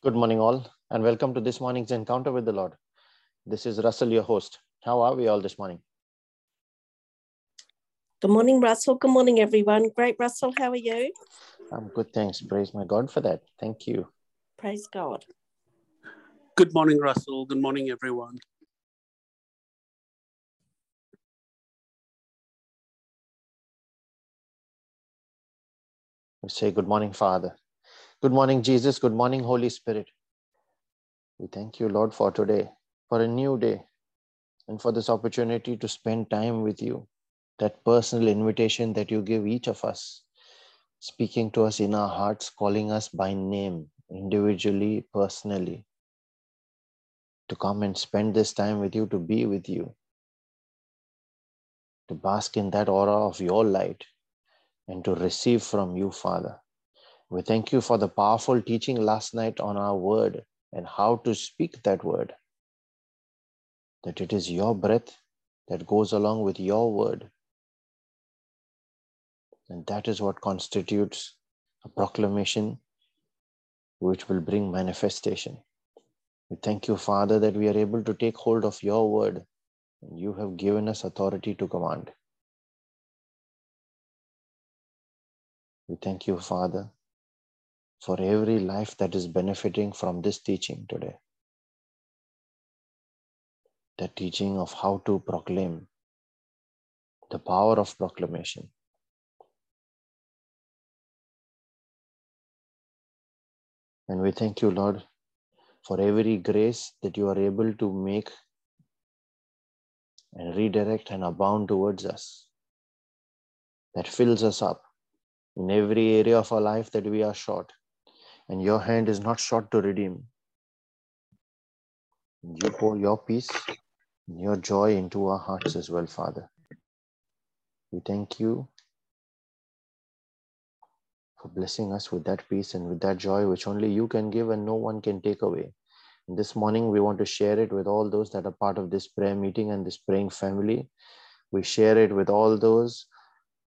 Good morning, all, and welcome to this morning's encounter with the Lord. This is Russell, your host. How are we all this morning? Good morning, Russell. Good morning, everyone. Great, Russell. How are you? I'm good, thanks. Praise my God for that. Thank you. Praise God. Good morning, Russell. Good morning, everyone. We say, Good morning, Father. Good morning, Jesus. Good morning, Holy Spirit. We thank you, Lord, for today, for a new day, and for this opportunity to spend time with you. That personal invitation that you give each of us, speaking to us in our hearts, calling us by name, individually, personally, to come and spend this time with you, to be with you, to bask in that aura of your light, and to receive from you, Father. We thank you for the powerful teaching last night on our word and how to speak that word. That it is your breath that goes along with your word. And that is what constitutes a proclamation which will bring manifestation. We thank you, Father, that we are able to take hold of your word and you have given us authority to command. We thank you, Father, for every life that is benefiting from this teaching today. The teaching of how to proclaim, the power of proclamation. And we thank you, Lord, for every grace that you are able to make and redirect and abound towards us, that fills us up in every area of our life that we are short. And your hand is not short to redeem. You pour your peace and your joy into our hearts as well, Father. We thank you for blessing us with that peace and with that joy which only you can give and no one can take away. And this morning, we want to share it with all those that are part of this prayer meeting and this praying family. We share it with all those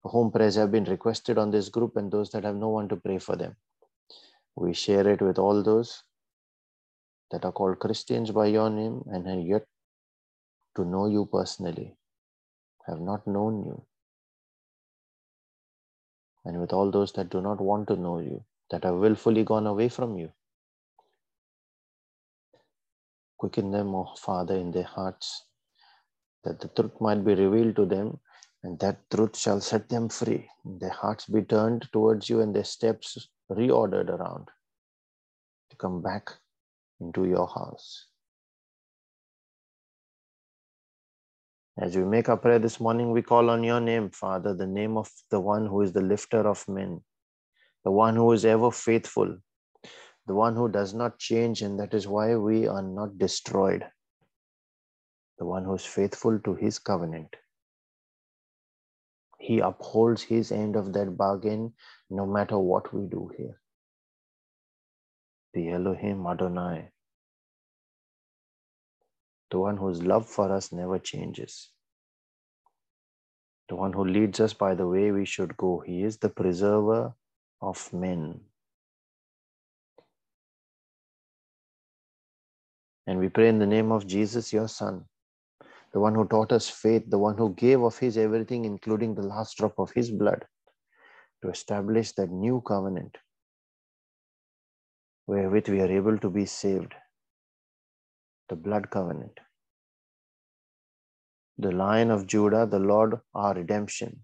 whom prayers have been requested on this group and those that have no one to pray for them. We share it with all those that are called Christians by your name and have yet to know you personally, have not known you. And with all those that do not want to know you, that have willfully gone away from you. Quicken them, O oh Father, in their hearts, that the truth might be revealed to them, and that truth shall set them free. Their hearts be turned towards you, and their steps reordered around to come back into your house. As we make our prayer this morning, we call on your name, Father, the name of the one who is the lifter of men, the one who is ever faithful, the one who does not change, and that is why we are not destroyed, the one who is faithful to his covenant. He upholds his end of that bargain no matter what we do here. The Elohim Adonai, the one whose love for us never changes, the one who leads us by the way we should go. He is the preserver of men. And we pray in the name of Jesus, your Son, the one who taught us faith, the one who gave of his everything, including the last drop of his blood, to establish that new covenant wherewith we are able to be saved. The blood covenant. The Lion of Judah, the Lord, our redemption.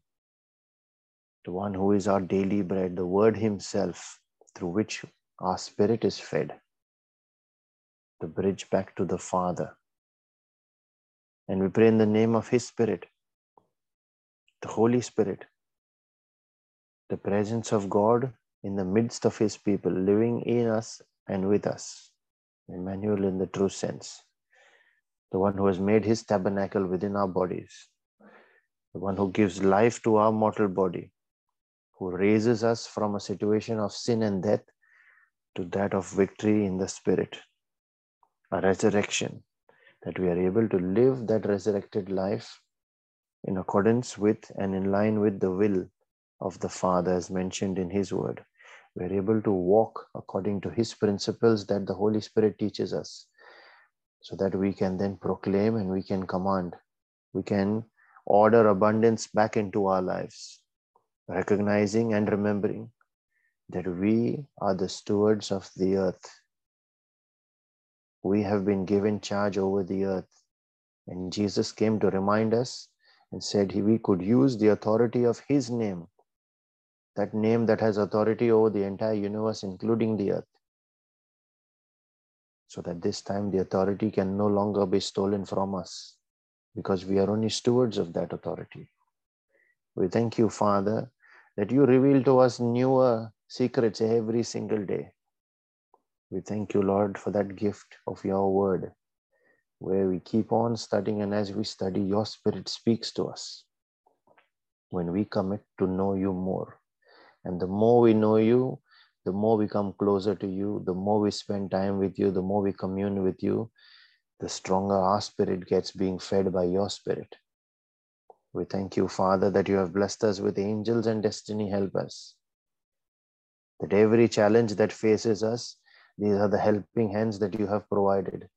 The one who is our daily bread, the Word Himself, through which our spirit is fed. The bridge back to the Father. And we pray in the name of His Spirit, the Holy Spirit, the presence of God in the midst of his people, living in us and with us. Emmanuel, in the true sense, the one who has made his tabernacle within our bodies, the one who gives life to our mortal body, who raises us from a situation of sin and death to that of victory in the spirit, a resurrection, that we are able to live that resurrected life in accordance with and in line with the will of the Father as mentioned in His word we're able to walk according to His principles that the Holy Spirit teaches us, so that we can then proclaim and we can command. We can order abundance back into our lives, recognizing and remembering that we are the stewards of the earth. We have been given charge over the earth. And Jesus came to remind us and said we could use the authority of his name, that name that has authority over the entire universe, including the earth. So that this time the authority can no longer be stolen from us because we are only stewards of that authority. We thank you, Father, that you reveal to us newer secrets every single day. We thank you, Lord, for that gift of your word, where we keep on studying, and as we study, your spirit speaks to us. When we commit to know you more, and the more we know you, the more we come closer to you, the more we spend time with you, the more we commune with you, the stronger our spirit gets being fed by your spirit. We thank you, Father, that you have blessed us with angels and destiny helpers. That every challenge that faces us, these are the helping hands that you have provided.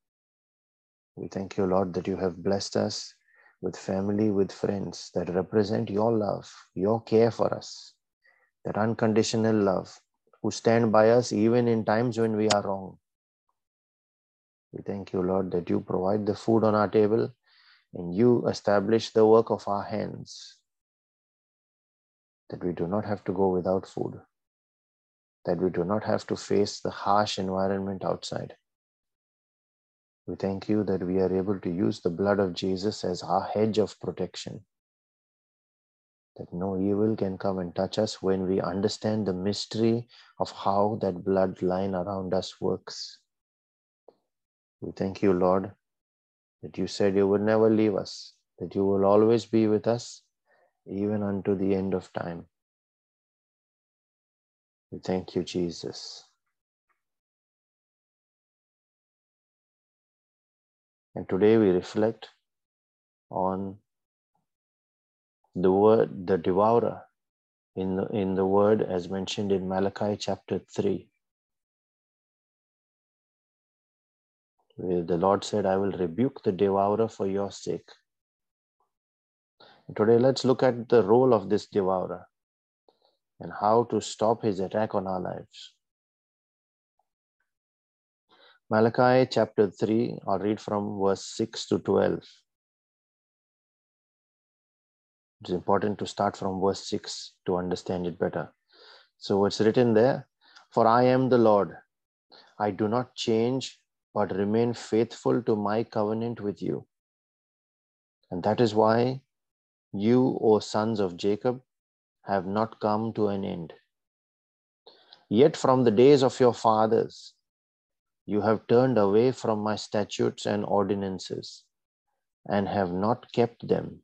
We thank you, Lord, that you have blessed us with family, with friends that represent your love, your care for us, that unconditional love, who stand by us even in times when we are wrong. We thank you, Lord, that you provide the food on our table and you establish the work of our hands, that we do not have to go without food, that we do not have to face the harsh environment outside. We thank you that we are able to use the blood of Jesus as our hedge of protection. That no evil can come and touch us when we understand the mystery of how that bloodline around us works. We thank you, Lord, that you said you would never leave us, that you will always be with us, even unto the end of time. We thank you, Jesus. And today we reflect on the word, the devourer, in the, in the word as mentioned in Malachi chapter 3. Where the Lord said, I will rebuke the devourer for your sake. Today let's look at the role of this devourer and how to stop his attack on our lives. Malachi chapter 3, I'll read from verse 6 to 12. It's important to start from verse 6 to understand it better. So, what's written there? For I am the Lord. I do not change, but remain faithful to my covenant with you. And that is why you, O sons of Jacob, have not come to an end. Yet from the days of your fathers, you have turned away from my statutes and ordinances and have not kept them.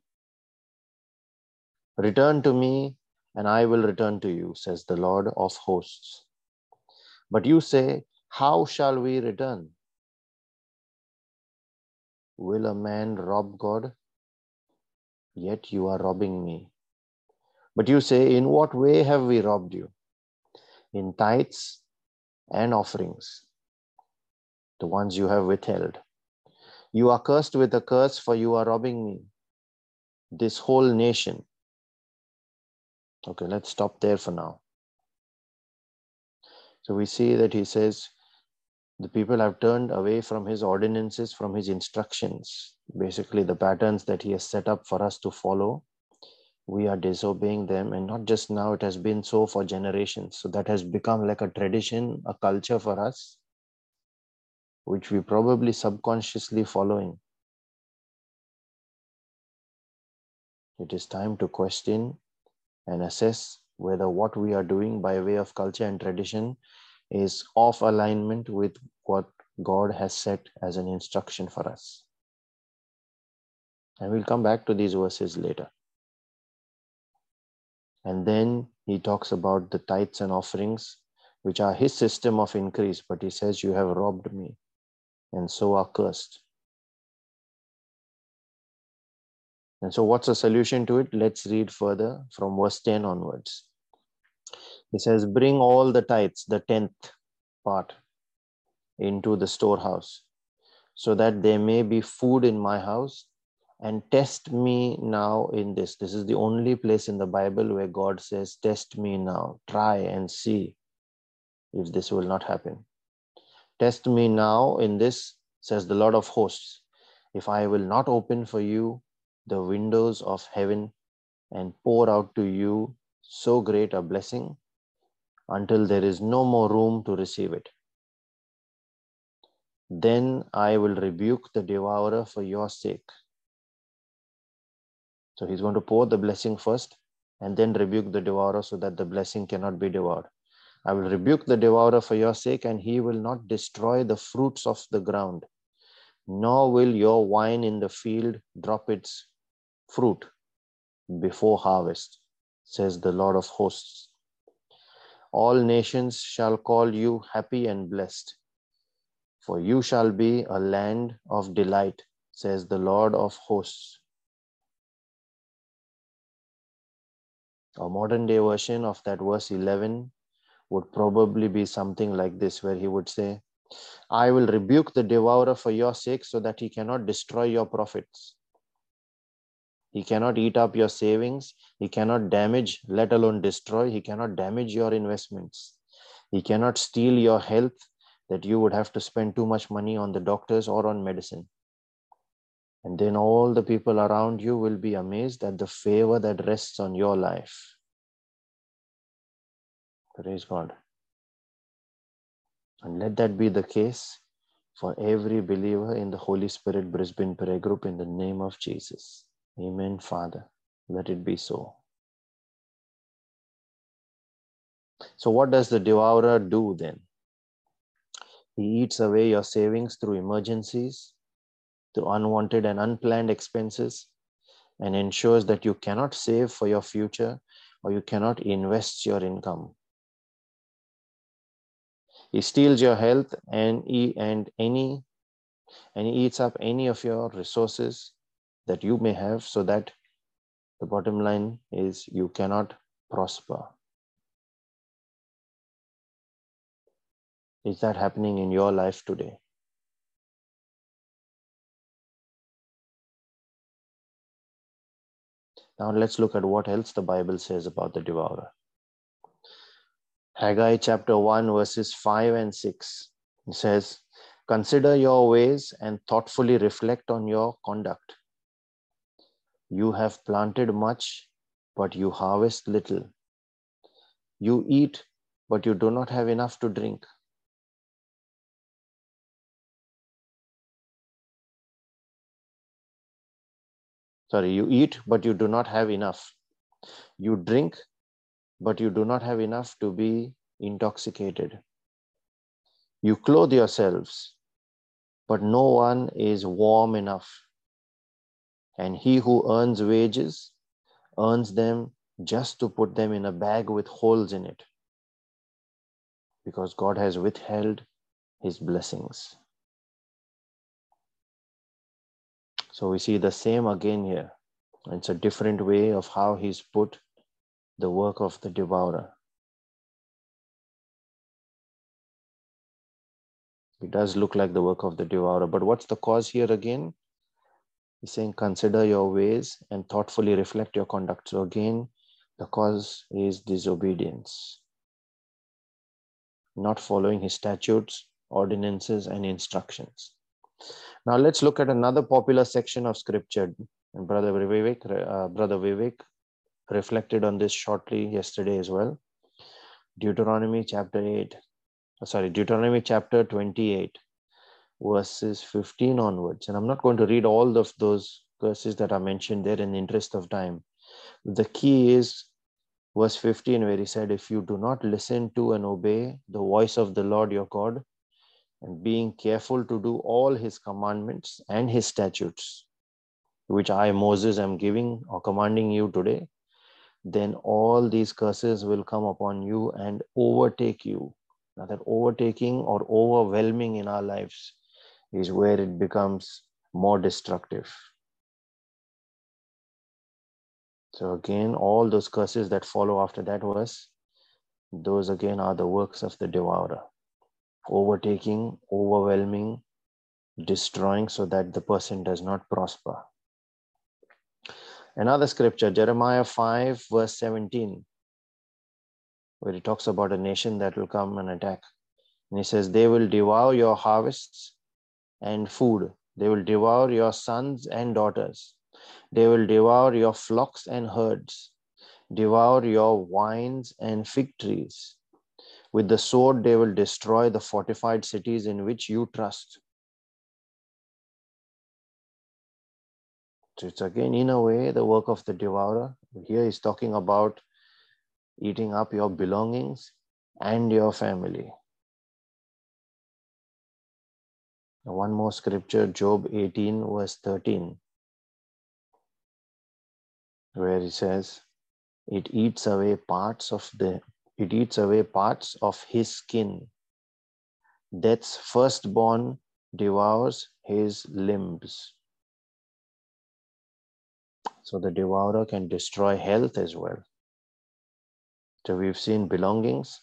Return to me, and I will return to you, says the Lord of hosts. But you say, How shall we return? Will a man rob God? Yet you are robbing me. But you say, In what way have we robbed you? In tithes and offerings, the ones you have withheld. You are cursed with a curse, for you are robbing me, this whole nation. Okay, let's stop there for now. So we see that he says, the people have turned away from his ordinances, from his instructions, basically the patterns that he has set up for us to follow. We are disobeying them, and not just now, it has been so for generations. So that has become like a tradition, a culture for us, which we probably subconsciously following. It is time to question and assess whether what we are doing by way of culture and tradition is off alignment with what God has set as an instruction for us. And we'll come back to these verses later. And then he talks about the tithes and offerings, which are his system of increase. But he says, You have robbed me, and so are cursed. And so, what's the solution to it? Let's read further from verse 10 onwards. He says, Bring all the tithes, the tenth part, into the storehouse, so that there may be food in my house. And test me now in this. This is the only place in the Bible where God says, Test me now, try and see if this will not happen. Test me now in this, says the Lord of hosts, if I will not open for you the windows of heaven and pour out to you so great a blessing until there is no more room to receive it. Then I will rebuke the devourer for your sake. So he's going to pour the blessing first and then rebuke the devourer so that the blessing cannot be devoured. I will rebuke the devourer for your sake, and he will not destroy the fruits of the ground, nor will your wine in the field drop its fruit before harvest, says the Lord of hosts. All nations shall call you happy and blessed, for you shall be a land of delight, says the Lord of hosts. A modern day version of that verse 11 would probably be something like this, where he would say, I will rebuke the devourer for your sake so that he cannot destroy your profits. He cannot eat up your savings. He cannot damage, let alone destroy. He cannot damage your investments. He cannot steal your health that you would have to spend too much money on the doctors or on medicine. And then all the people around you will be amazed at the favor that rests on your life. Praise God. And let that be the case for every believer in the Holy Spirit Brisbane Prayer Group in the name of Jesus. Amen, Father. Let it be so. So, what does the devourer do then? He eats away your savings through emergencies, through unwanted and unplanned expenses, and ensures that you cannot save for your future or you cannot invest your income. He steals your health and, he, and any and he eats up any of your resources that you may have so that the bottom line is you cannot prosper. Is that happening in your life today? Now let's look at what else the Bible says about the devourer. Haggai chapter 1, verses 5 and 6. It says, Consider your ways and thoughtfully reflect on your conduct. You have planted much, but you harvest little. You eat, but you do not have enough to drink. Sorry, you eat, but you do not have enough. You drink, but you do not have enough to be intoxicated. You clothe yourselves, but no one is warm enough. And he who earns wages earns them just to put them in a bag with holes in it, because God has withheld his blessings. So we see the same again here. It's a different way of how he's put the work of the devourer. It does look like the work of the devourer, but what's the cause here again? He's saying, consider your ways and thoughtfully reflect your conduct. So again, the cause is disobedience, not following his statutes, ordinances, and instructions. Now let's look at another popular section of scripture. And Brother Vivek, uh, Brother Vivek reflected on this shortly yesterday as well. Deuteronomy chapter 8, uh, sorry, Deuteronomy chapter 28, verses 15 onwards. And I'm not going to read all of those verses that are mentioned there in the interest of time. The key is verse 15, where he said, If you do not listen to and obey the voice of the Lord your God, and being careful to do all his commandments and his statutes, which I, Moses, am giving or commanding you today, then all these curses will come upon you and overtake you. Now, that overtaking or overwhelming in our lives is where it becomes more destructive. So, again, all those curses that follow after that verse those again are the works of the devourer overtaking, overwhelming, destroying so that the person does not prosper. Another scripture, Jeremiah 5, verse 17, where he talks about a nation that will come and attack. And he says, They will devour your harvests and food, they will devour your sons and daughters, they will devour your flocks and herds, devour your vines and fig trees. With the sword, they will destroy the fortified cities in which you trust. So it's again, in a way, the work of the devourer. Here he's talking about eating up your belongings and your family. One more scripture, Job 18, verse 13, where he says, It eats away parts of the it eats away parts of his skin. Death's firstborn devours his limbs. So the devourer can destroy health as well. So we've seen belongings,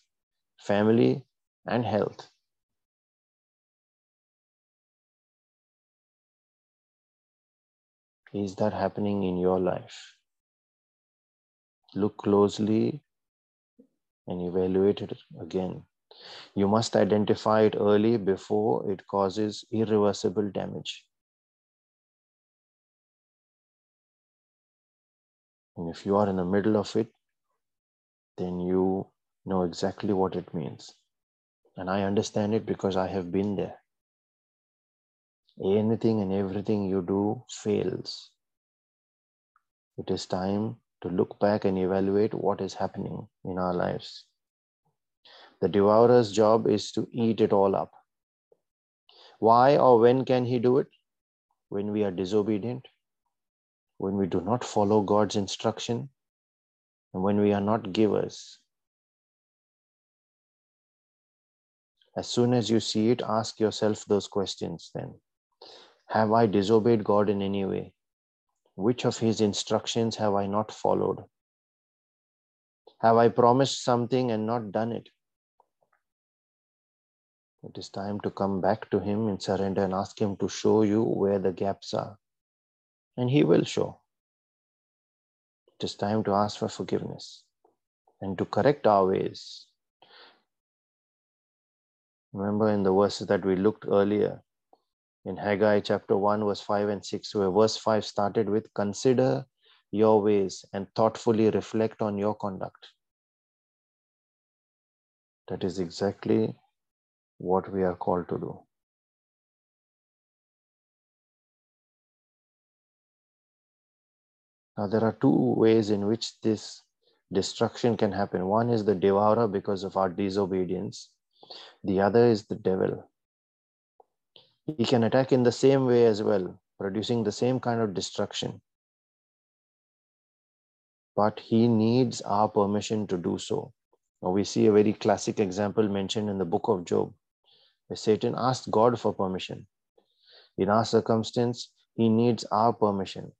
family, and health. Is that happening in your life? Look closely and evaluate it again. You must identify it early before it causes irreversible damage. And if you are in the middle of it, then you know exactly what it means. And I understand it because I have been there. Anything and everything you do fails. It is time to look back and evaluate what is happening in our lives. The devourer's job is to eat it all up. Why or when can he do it? When we are disobedient, when we do not follow God's instruction, and when we are not givers. As soon as you see it, ask yourself those questions then. Have I disobeyed God in any way? Which of his instructions have I not followed? Have I promised something and not done it? It is time to come back to him in surrender and ask him to show you where the gaps are. And he will show. It is time to ask for forgiveness and to correct our ways. Remember in the verses that we looked earlier, in Haggai chapter 1, verse 5 and 6, where verse 5 started with Consider your ways and thoughtfully reflect on your conduct. That is exactly what we are called to do. Now, there are two ways in which this destruction can happen. One is the devourer because of our disobedience, the other is the devil he can attack in the same way as well, producing the same kind of destruction. But he needs our permission to do so. Now we see a very classic example mentioned in the book of Job, where Satan asked God for permission. In our circumstance, he needs our permission.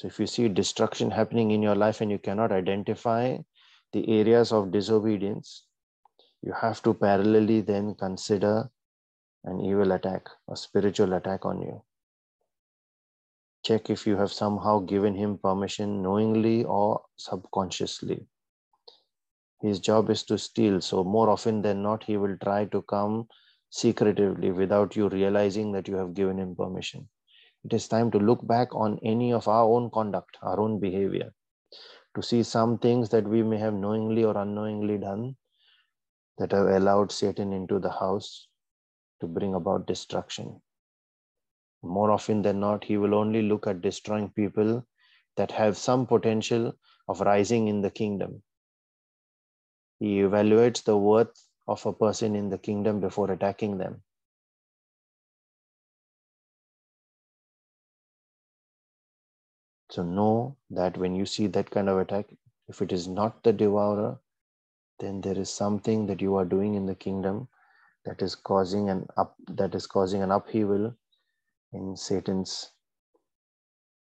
So if you see destruction happening in your life and you cannot identify the areas of disobedience, you have to parallelly then consider an evil attack, a spiritual attack on you. Check if you have somehow given him permission knowingly or subconsciously. His job is to steal, so more often than not, he will try to come secretively without you realizing that you have given him permission. It is time to look back on any of our own conduct, our own behavior, to see some things that we may have knowingly or unknowingly done that have allowed Satan into the house to bring about destruction. More often than not, he will only look at destroying people that have some potential of rising in the kingdom. He evaluates the worth of a person in the kingdom before attacking them. So know that when you see that kind of attack, if it is not the devourer, then there is something that you are doing in the kingdom that is causing an up that is causing an upheaval in Satan's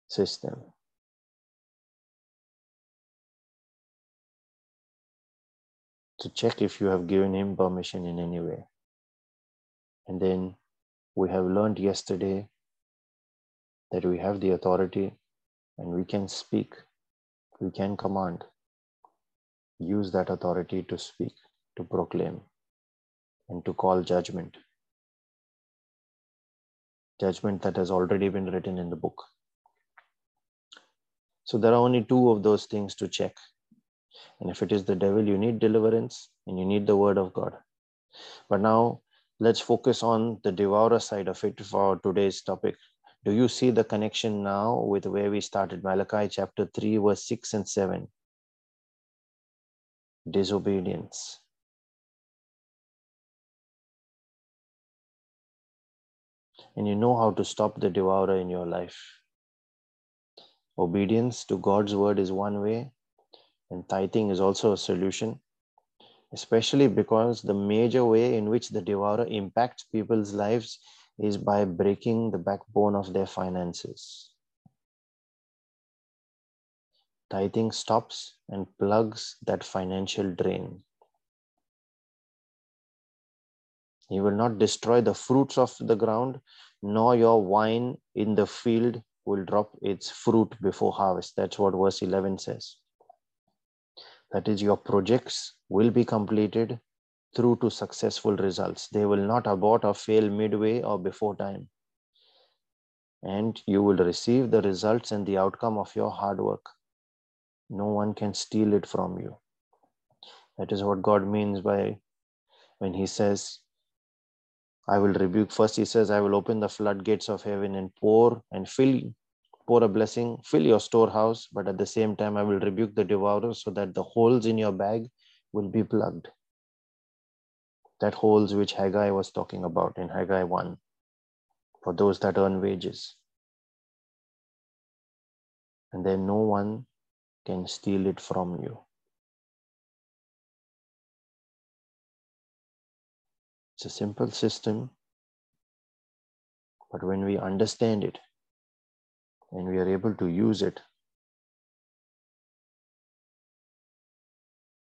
system. to check if you have given him permission in any way. And then we have learned yesterday that we have the authority and we can speak, we can command. Use that authority to speak, to proclaim, and to call judgment. Judgment that has already been written in the book. So there are only two of those things to check. And if it is the devil, you need deliverance and you need the word of God. But now let's focus on the devourer side of it for today's topic. Do you see the connection now with where we started? Malachi chapter 3, verse 6 and 7. Disobedience. And you know how to stop the devourer in your life. Obedience to God's word is one way, and tithing is also a solution, especially because the major way in which the devourer impacts people's lives is by breaking the backbone of their finances. Tithing stops and plugs that financial drain. He will not destroy the fruits of the ground, nor your wine in the field will drop its fruit before harvest. That's what verse 11 says. That is, your projects will be completed through to successful results. They will not abort or fail midway or before time. And you will receive the results and the outcome of your hard work. No one can steal it from you. That is what God means by when He says, I will rebuke. First, He says, I will open the floodgates of heaven and pour and fill pour a blessing, fill your storehouse, but at the same time, I will rebuke the devourer so that the holes in your bag will be plugged. That holes which Haggai was talking about in Haggai 1 for those that earn wages. And then no one can steal it from you. It's a simple system, but when we understand it, and we are able to use it.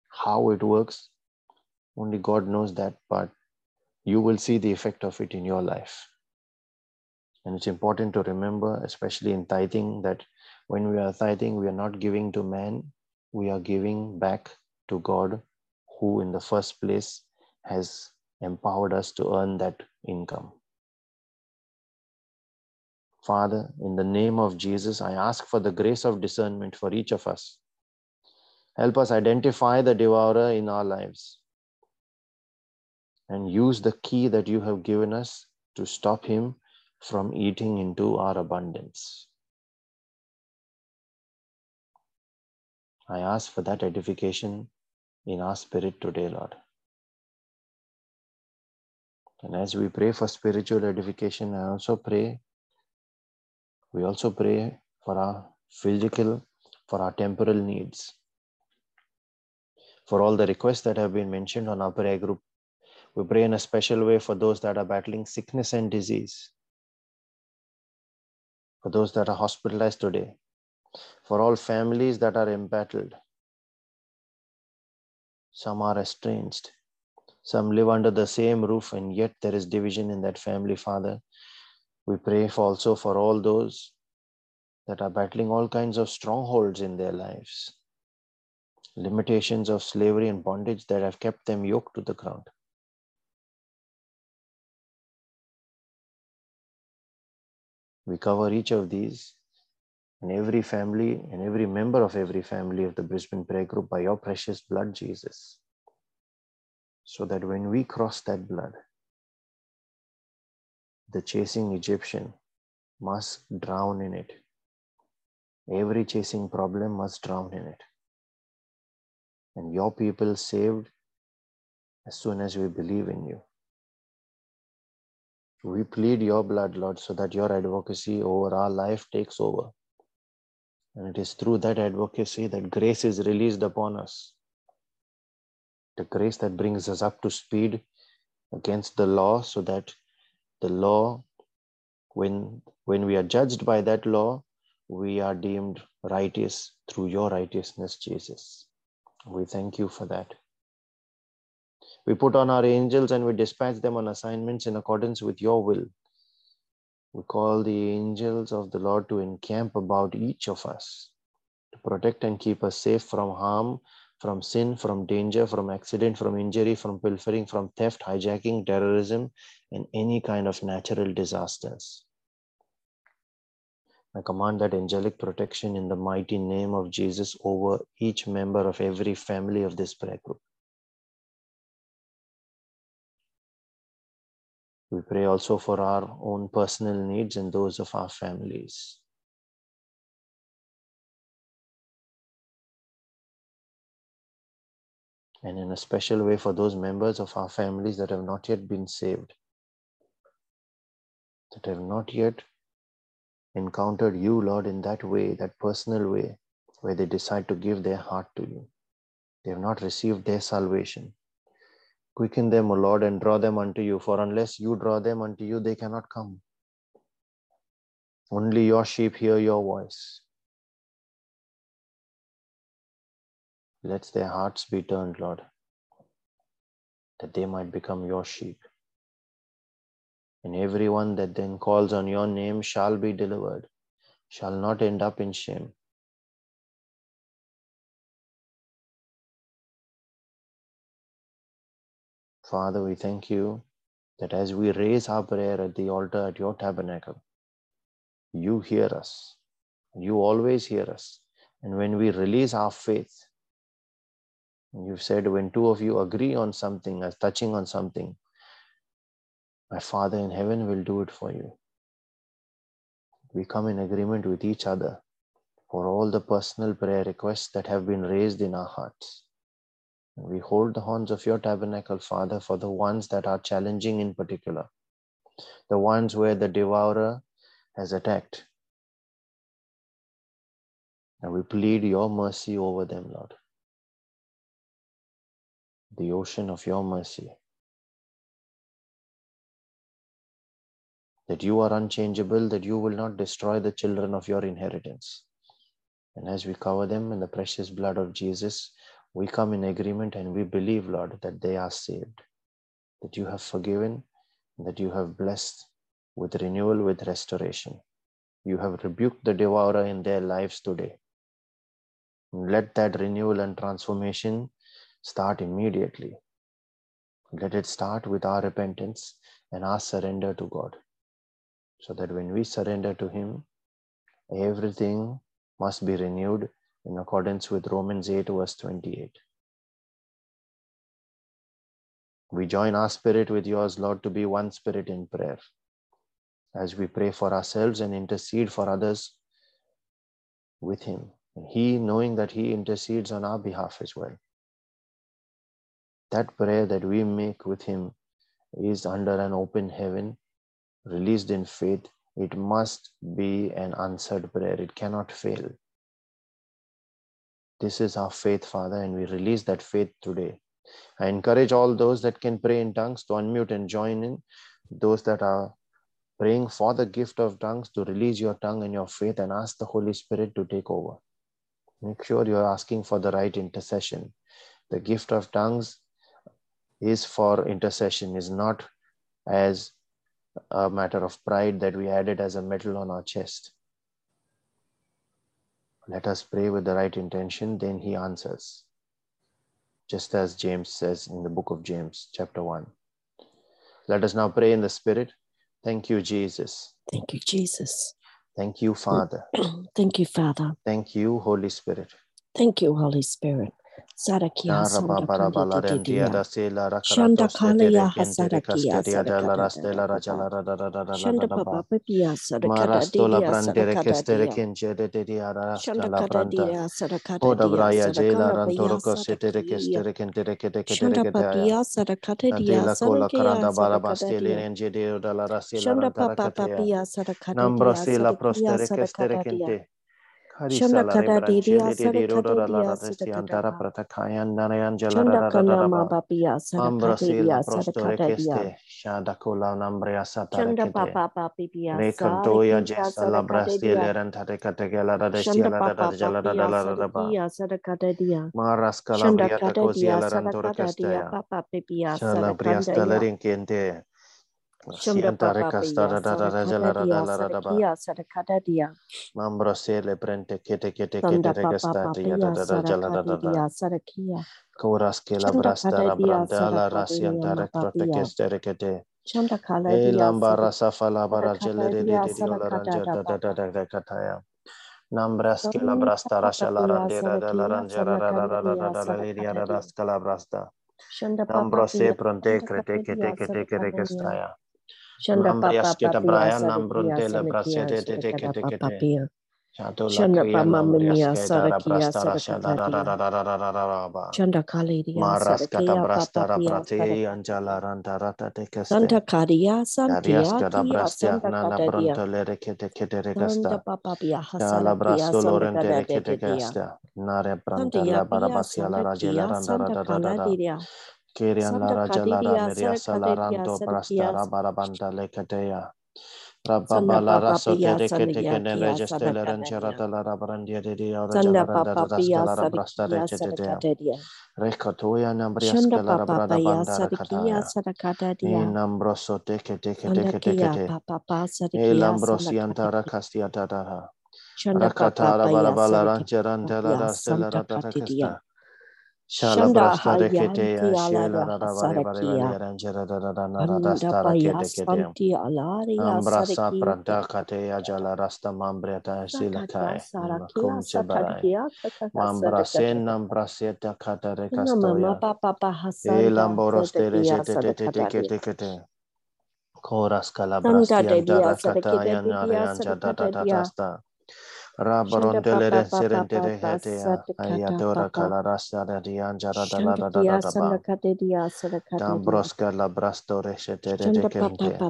How it works, only God knows that, but you will see the effect of it in your life. And it's important to remember, especially in tithing, that when we are tithing, we are not giving to man, we are giving back to God, who in the first place has empowered us to earn that income. Father, in the name of Jesus, I ask for the grace of discernment for each of us. Help us identify the devourer in our lives and use the key that you have given us to stop him from eating into our abundance. I ask for that edification in our spirit today, Lord. And as we pray for spiritual edification, I also pray we also pray for our physical, for our temporal needs. For all the requests that have been mentioned on our prayer group, we pray in a special way for those that are battling sickness and disease, for those that are hospitalized today, for all families that are embattled. Some are estranged, some live under the same roof, and yet there is division in that family, Father. We pray for also for all those that are battling all kinds of strongholds in their lives, limitations of slavery and bondage that have kept them yoked to the ground. We cover each of these and every family and every member of every family of the Brisbane Prayer Group by your precious blood, Jesus. So that when we cross that blood, the chasing Egyptian must drown in it. Every chasing problem must drown in it. And your people saved as soon as we believe in you. We plead your blood, Lord, so that your advocacy over our life takes over. And it is through that advocacy that grace is released upon us. The grace that brings us up to speed against the law so that the law when when we are judged by that law we are deemed righteous through your righteousness jesus we thank you for that We put on our angels and we dispatch them on assignments in accordance with your will. We call the angels of the Lord to encamp about each of us, to protect and keep us safe from harm, from sin, from danger, from accident, from injury, from pilfering, from theft, hijacking, terrorism, and any kind of natural disasters. I command that angelic protection in the mighty name of Jesus over each member of every family of this prayer group. We pray also for our own personal needs and those of our families. And in a special way for those members of our families that have not yet been saved, that have not yet encountered you, Lord, in that way, that personal way, where they decide to give their heart to you. They have not received their salvation. Quicken them, O Lord, and draw them unto you, for unless you draw them unto you, they cannot come. Only your sheep hear your voice. Let their hearts be turned, Lord, that they might become your sheep. And everyone that then calls on your name shall be delivered, shall not end up in shame. Father, we thank you that as we raise our prayer at the altar at your tabernacle, you hear us. You always hear us. And when we release our faith, you've said when two of you agree on something, as touching on something, my Father in heaven will do it for you. We come in agreement with each other for all the personal prayer requests that have been raised in our hearts. We hold the horns of your tabernacle, Father, for the ones that are challenging in particular, the ones where the devourer has attacked. And we plead your mercy over them, Lord. The ocean of your mercy. That you are unchangeable, that you will not destroy the children of your inheritance. And as we cover them in the precious blood of Jesus, we come in agreement and we believe, Lord, that they are saved, that you have forgiven, that you have blessed with renewal, with restoration. You have rebuked the devourer in their lives today. Let that renewal and transformation start immediately. Let it start with our repentance and our surrender to God. So that when we surrender to Him, everything must be renewed in accordance with Romans 8, verse 28. We join our spirit with yours, Lord, to be one spirit in prayer as we pray for ourselves and intercede for others with Him. And He, knowing that He intercedes on our behalf as well. That prayer that we make with Him is under an open heaven, released in faith. It must be an answered prayer, it cannot fail. This is our faith, Father, and we release that faith today. I encourage all those that can pray in tongues to unmute and join in. Those that are praying for the gift of tongues to release your tongue and your faith and ask the Holy Spirit to take over. Make sure you're asking for the right intercession. The gift of tongues is for intercession, is not as a matter of pride that we add it as a medal on our chest. Let us pray with the right intention, then he answers. Just as James says in the book of James, chapter 1. Let us now pray in the Spirit. Thank you, Jesus. Thank you, Jesus. Thank you, Father. Thank you, Father. Thank you, Holy Spirit. Thank you, Holy Spirit. Sarakia. Shanda Kalia Hasarakia Shanda Papa Pipia Marastola Sarakadadia brandere kestere Sarakadadia. kenjere de diara Shanda la branta. Kadadia Oda Sarakadadia braya jela Sarakana rantoro Paya kosetere Sarakia. kestere kentere kete Shanda kete aya. Papia Sarakadadia Adela kola Sarakia karanda barabastele Sarakadadia. nenjede oda la rasela Shanda rantara Papa katea. Papia Sarakadadia Nambrosela prostere kestere Sarakadadia. kente. Shambhakata Divya Sarakadiya Siddhakata Chandakanya Mababiya Sarakadiya Sarakadiya Shandakula Nambreya Satakate Papa Papiya Rekantoya Jesa Labrasti Leranta Rekategala Radesia Radajala Radalaba Sarakadiya Maraskala Briata Kosia Larantura Kastaya Shala Briasta Lerinkente Mambrosele prente kete kete kete regestatia da jalada da Kauras ke de de da da da. Da Nambras brasta kete kete Shanda papa papia sadipia sanikia sadikata Papa Shanda pama mimia sadakia sadakatakia. Shanda kalidia sadakia papapia sadakia. Santa kadia santia tia santa katadia. Santa papapia hasadakia santa katadia. Santa yapia santia tia santa kaladia. Kirian lara jalara meria salaranto prastara barabanda lekateya. Rabba lara sotere kete kene regeste laran charata lara brandia de dia ora jalara rasta lara prastara keteya. Rekatoya nambria skalara brada banda rakataya. In ambroso teke teke teke teke. Il ambrosi antara castia tatara. Rakatara barabala rancheranta lara stelara tatakesta. Ambrasa pranta kateya jala rasta mambreta silakai makum sebarai mambrasen nambraseta kata rekastoya elamboro stere jete tete teke teke teke koras kalabras yang dara kata yang nara yang jata tata rasta Rabarondele serendere hetea ayadora calarasa de dianjara da la da da da da Dambrosca la brasto resete de kente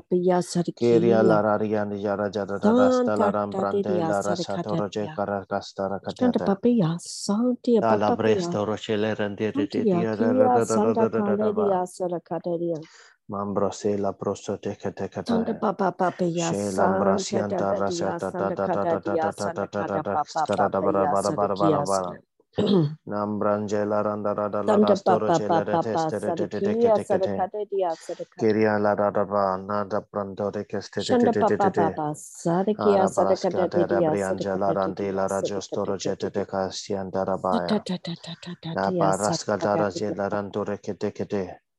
Keria la rarian jara jara da da da la rambrante la rasa toro je caracasta racata Santa papia santi papia La bresto rochele rendere de dia da da da da da da da da ba. Caledia Sadakadia Mambrose la prosote Santa kete Papa Papaya Santa Shelambrasianta Tadadia rasata ta ta ta ta ta ta ta ta ta ta ta Papa skara da bara bara bara bara bara Nambrangela randa rada la rastoro Papa chele de Papa teste de de de de de de de de Kiria la rada ba nada pranto de keste de de de de de. Papa de Papa de de Sadakadia briangela randi Sadakadia la rajostoro jete de Sadakadia kasianta rabaya La ranto rekete kete India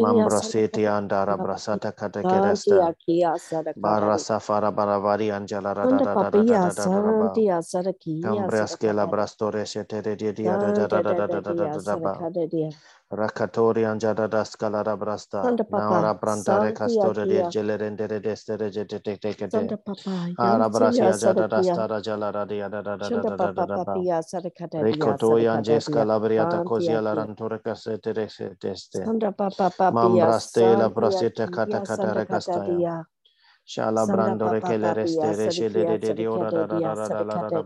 Mambrositi andara brasata kate keresta Santia Kia Sadakadia Barasa fara barabari angela da da da da da da da ba Santia Sadakia Cambriaskela Sadakadia brastore shetere dia dia da da da da da da da da Dadia da da ba. Sadakadia Rakatori anjada da scala brasta. Santa Papa Naora brantare Santia castore di Kia gelerendere destere jete te te te te. Ara Yantia brasia jada da Sadakia stara jala da da da da da da da da Papa da ba. Papia Sadakadia Ricoto yanjes labriata Santia cosia la rantore cassette teste. Santa Papa Papia Mambraste la Santia brasita cata Kia cata Santa recastaya. Katadia Shala Santa brando Papa recele Papia restere shele Sadakia de de ora da da da Sadakadia da da da da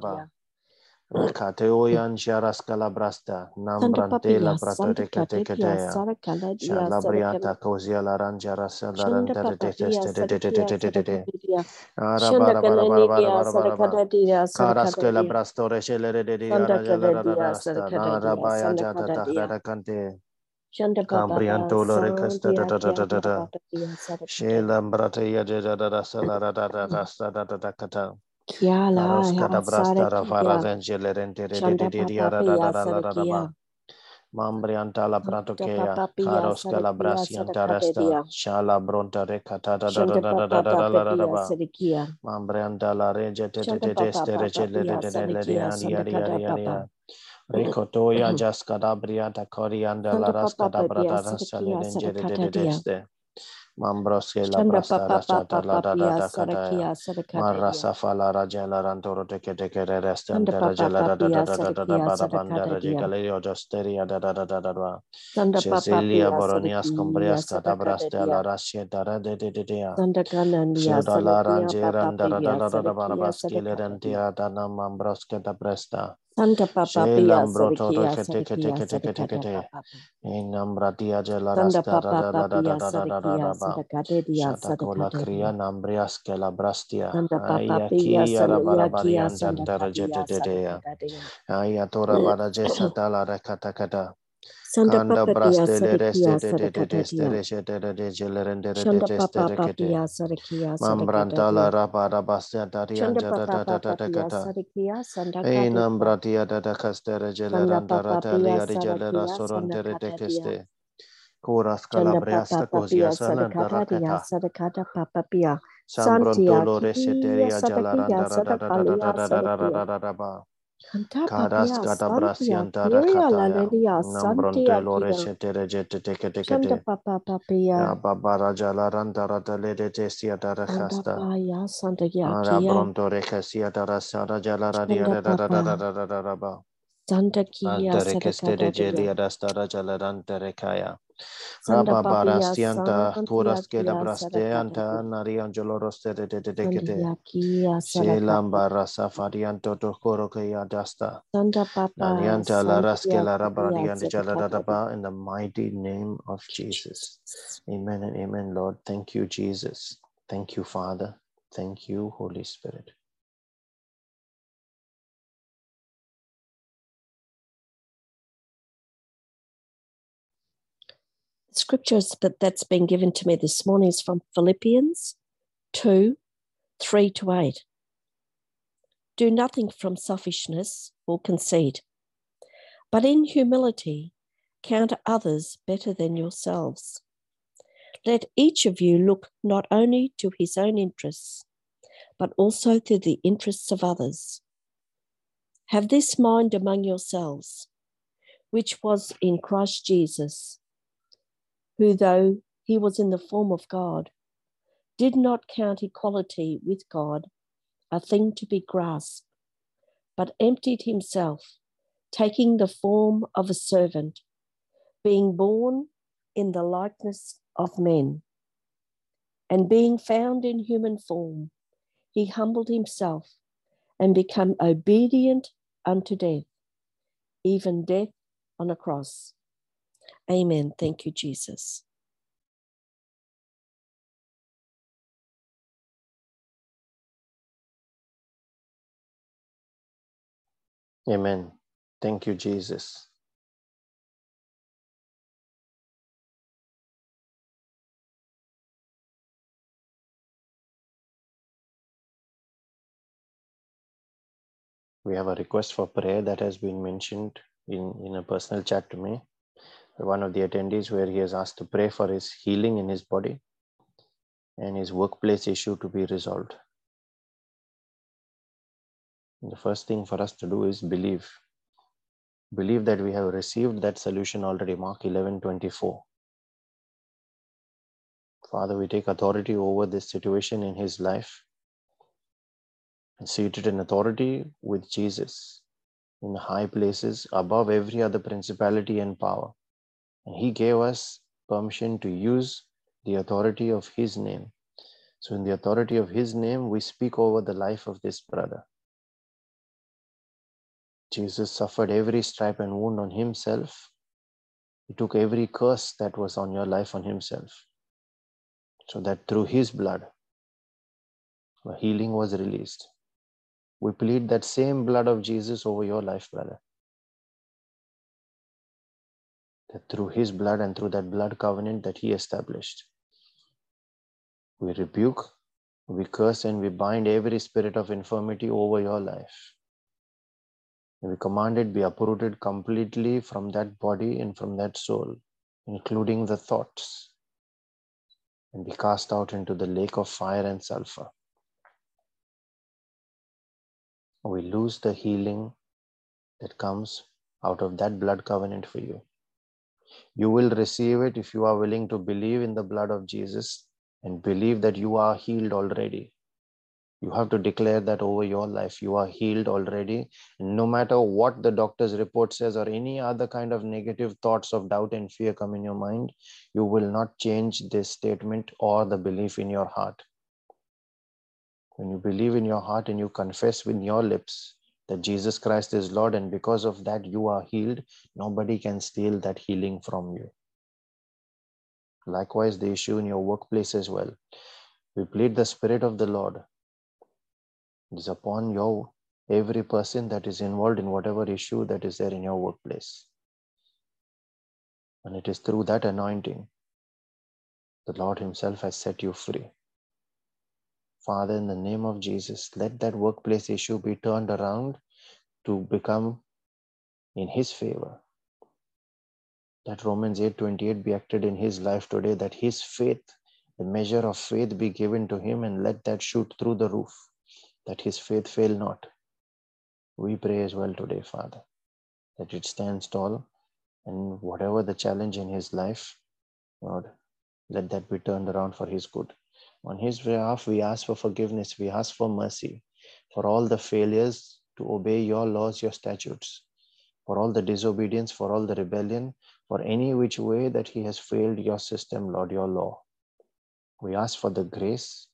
Rakateoyan sharas calabrasta. Nambrante la Papia prato Santa de Katadia catecatea. Sadakaladia Shalabriata cozia la ranjara salaran Shanda de de Papia teste de de de de de de de de. Sadakadia Ara Shanda bara bara bara bara Kalania bara bara bara. Sadakadadia Karaske la brastore scelere de di Santa ara jala ra ra Kadadia rasta. Na Sadakadadia rabaya Santa jata Kadadia tahrada kante. Shanda Papa Cambrianto lo recasta da da da da da da. Papadia Sadakadadia Shelam brate ya da da da da da da da kata. Kia la Karoska da brasta ra fara Sadakia zenjele rente de de de Shanda de di ara da da Papapia da da da da ba. Sadakia Mambrianta la Papapia Karos calabrasianta resta, Shala bronta recata da da da da da da da da da da da Papapia ba. Sadakia Mambrianta la rege te te te te Papa stere cele de Papapia de de le di Sadakia andi ari Sandakada ari ari Papa. ari. Ricotoya just cadabriata corianda la Sanda rasca Papa da Papia brata rasa le dengere de de Sadakadadia deste. Mambroske la brasta papa rachata papa la da da papia da kataya. sarakia sarakadia. Marasa fala rajela rantoro teke teke re restem Shanda tere papa jela da da da da da da da bada banda yo josteria da da da da da da. Cecilia boronias combrias kada brastea la rashe dara de de de de ya. Shanda kanandia Sheda la sarakia ranje randa da da da da da sarakia baskile sarakadadia. rentia da na mambroske da bresta. Shanda papa She papia lambroto sarakia reke teke sarakia teke teke teke sarakada te. papa. Inambratia jela da papa kriya nambrias yara bara bari salakia anjantara sandakadia jete de de ya. sarakadadia. Aya tora bara jesa tala rekata kata. Sanda Kanda papa dia brastele reste sarakia sarakia Mambrantala raba rabasya Shanda jada da papa da da papa da pia kata. sarakia Einam bratia da da kastere Shanda jeleranda papa ratali pia ari jelera sarakia sorontere de sandakadia. keste. Kuras Shanda papa calabriasta cosia sana darakata. sarakada papa pia. Santia Sambrontolo kia reseteria sarakia jalaranda da da da da da da sarakalia da da da da sarakia. da da da ba. Kanta Karas papia kata santia brasianta kiria rakataya. lalelia santia Nambrontelo kia. resetere jete teke teke te. papa papia. Ya babara jalaranda ratale de tesia Shanda darakasta. paya santia Ara bronto recasia darasara jalaradia Shanda da da da da da da da da da ba. Santa kia Antere keste de sadakadadia. jelia dastara jalarante rekaya. Santa Rabba papia barastianta santia kuras kela kia brasteanta sadakadadia. nariangelo roste de rasa farianto dasta. La jaladaba in the mighty name of Jesus. Amen and amen, Lord. Thank you, Jesus. Thank you, Father. Thank you, Holy Spirit. Scriptures that that's been given to me this morning is from Philippians 2 3 to 8. Do nothing from selfishness or conceit, but in humility count others better than yourselves. Let each of you look not only to his own interests, but also to the interests of others. Have this mind among yourselves, which was in Christ Jesus, who, though he was in the form of God, did not count equality with God a thing to be grasped, but emptied himself, taking the form of a servant, being born in the likeness of men. And being found in human form, he humbled himself and became obedient unto death, even death on a cross. Amen. Thank you, Jesus. Amen. Thank you, Jesus. We have a request for prayer that has been mentioned in, in a personal chat to me. One of the attendees, where he has asked to pray for his healing in his body and his workplace issue to be resolved. The first thing for us to do is believe. Believe that we have received that solution already. Mark 11 24. Father, we take authority over this situation in his life and seated in authority with Jesus in high places above every other principality and power. And he gave us permission to use the authority of his name. So, in the authority of his name, we speak over the life of this brother. Jesus suffered every stripe and wound on himself. He took every curse that was on your life on himself. So that through his blood, healing was released. We plead that same blood of Jesus over your life, brother. Through his blood and through that blood covenant that he established, we rebuke, we curse, and we bind every spirit of infirmity over your life. And we command it be uprooted completely from that body and from that soul, including the thoughts, and be cast out into the lake of fire and sulfur. We lose the healing that comes out of that blood covenant for you. You will receive it if you are willing to believe in the blood of Jesus and believe that you are healed already. You have to declare that over your life. You are healed already. No matter what the doctor's report says or any other kind of negative thoughts of doubt and fear come in your mind, you will not change this statement or the belief in your heart. When you believe in your heart and you confess with your lips that Jesus Christ is Lord, and because of that you are healed, nobody can steal that healing from you. Likewise, the issue in your workplace as well. We plead the Spirit of the Lord it is upon your every person that is involved in whatever issue that is there in your workplace. And it is through that anointing the Lord Himself has set you free. Father, in the name of Jesus, let that workplace issue be turned around to become in His favor. That Romans 8:28 be acted in His life today, that His faith, the measure of faith be given to Him, and let that shoot through the roof that his faith fail not. We pray as well today, Father, that it stands tall and whatever the challenge in his life, Lord, let that be turned around for his good. On his behalf, we ask for forgiveness, we ask for mercy for all the failures to obey your laws, your statutes, for all the disobedience, for all the rebellion, for any which way that he has failed your system, Lord, your law. We ask for the grace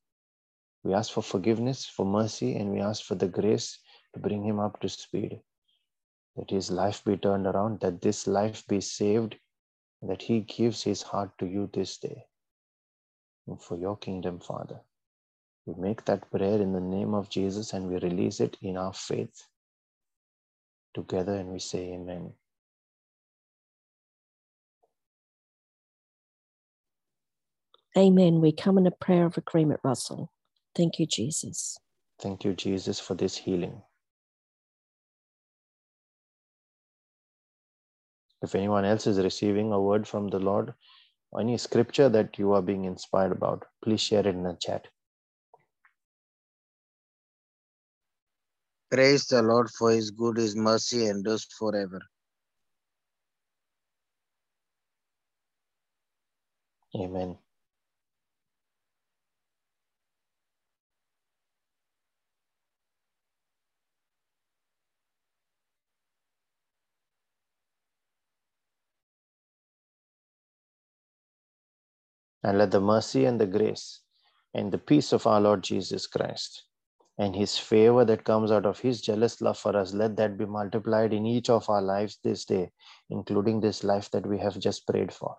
we ask for forgiveness, for mercy, and we ask for the grace to bring him up to speed. That his life be turned around, that this life be saved, that he gives his heart to you this day. And for your kingdom, Father. We make that prayer in the name of Jesus and we release it in our faith together and we say, Amen. Amen. We come in a prayer of agreement, Russell. Thank you, Jesus. Thank you, Jesus, for this healing. If anyone else is receiving a word from the Lord, or any scripture that you are being inspired about, please share it in the chat. Praise the Lord for his good, his mercy endures forever. Amen. And let the mercy and the grace and the peace of our Lord Jesus Christ and his favor that comes out of his jealous love for us, let that be multiplied in each of our lives this day, including this life that we have just prayed for.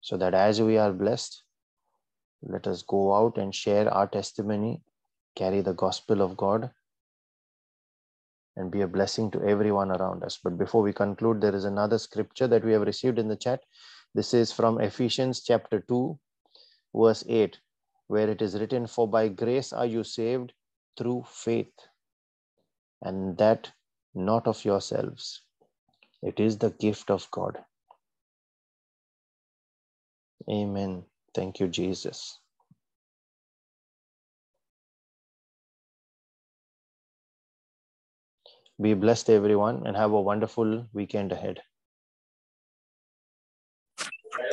So that as we are blessed, let us go out and share our testimony, carry the gospel of God, and be a blessing to everyone around us. But before we conclude, there is another scripture that we have received in the chat. This is from Ephesians chapter 2, verse 8, where it is written, For by grace are you saved through faith, and that not of yourselves. It is the gift of God. Amen. Thank you, Jesus. Be blessed, everyone, and have a wonderful weekend ahead.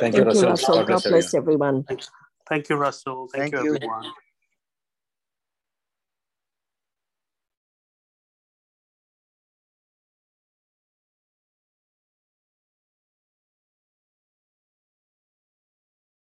Thank, Thank you, Russell. God bless, God bless everyone. Thank you, Russell. Thank, Thank you, everyone.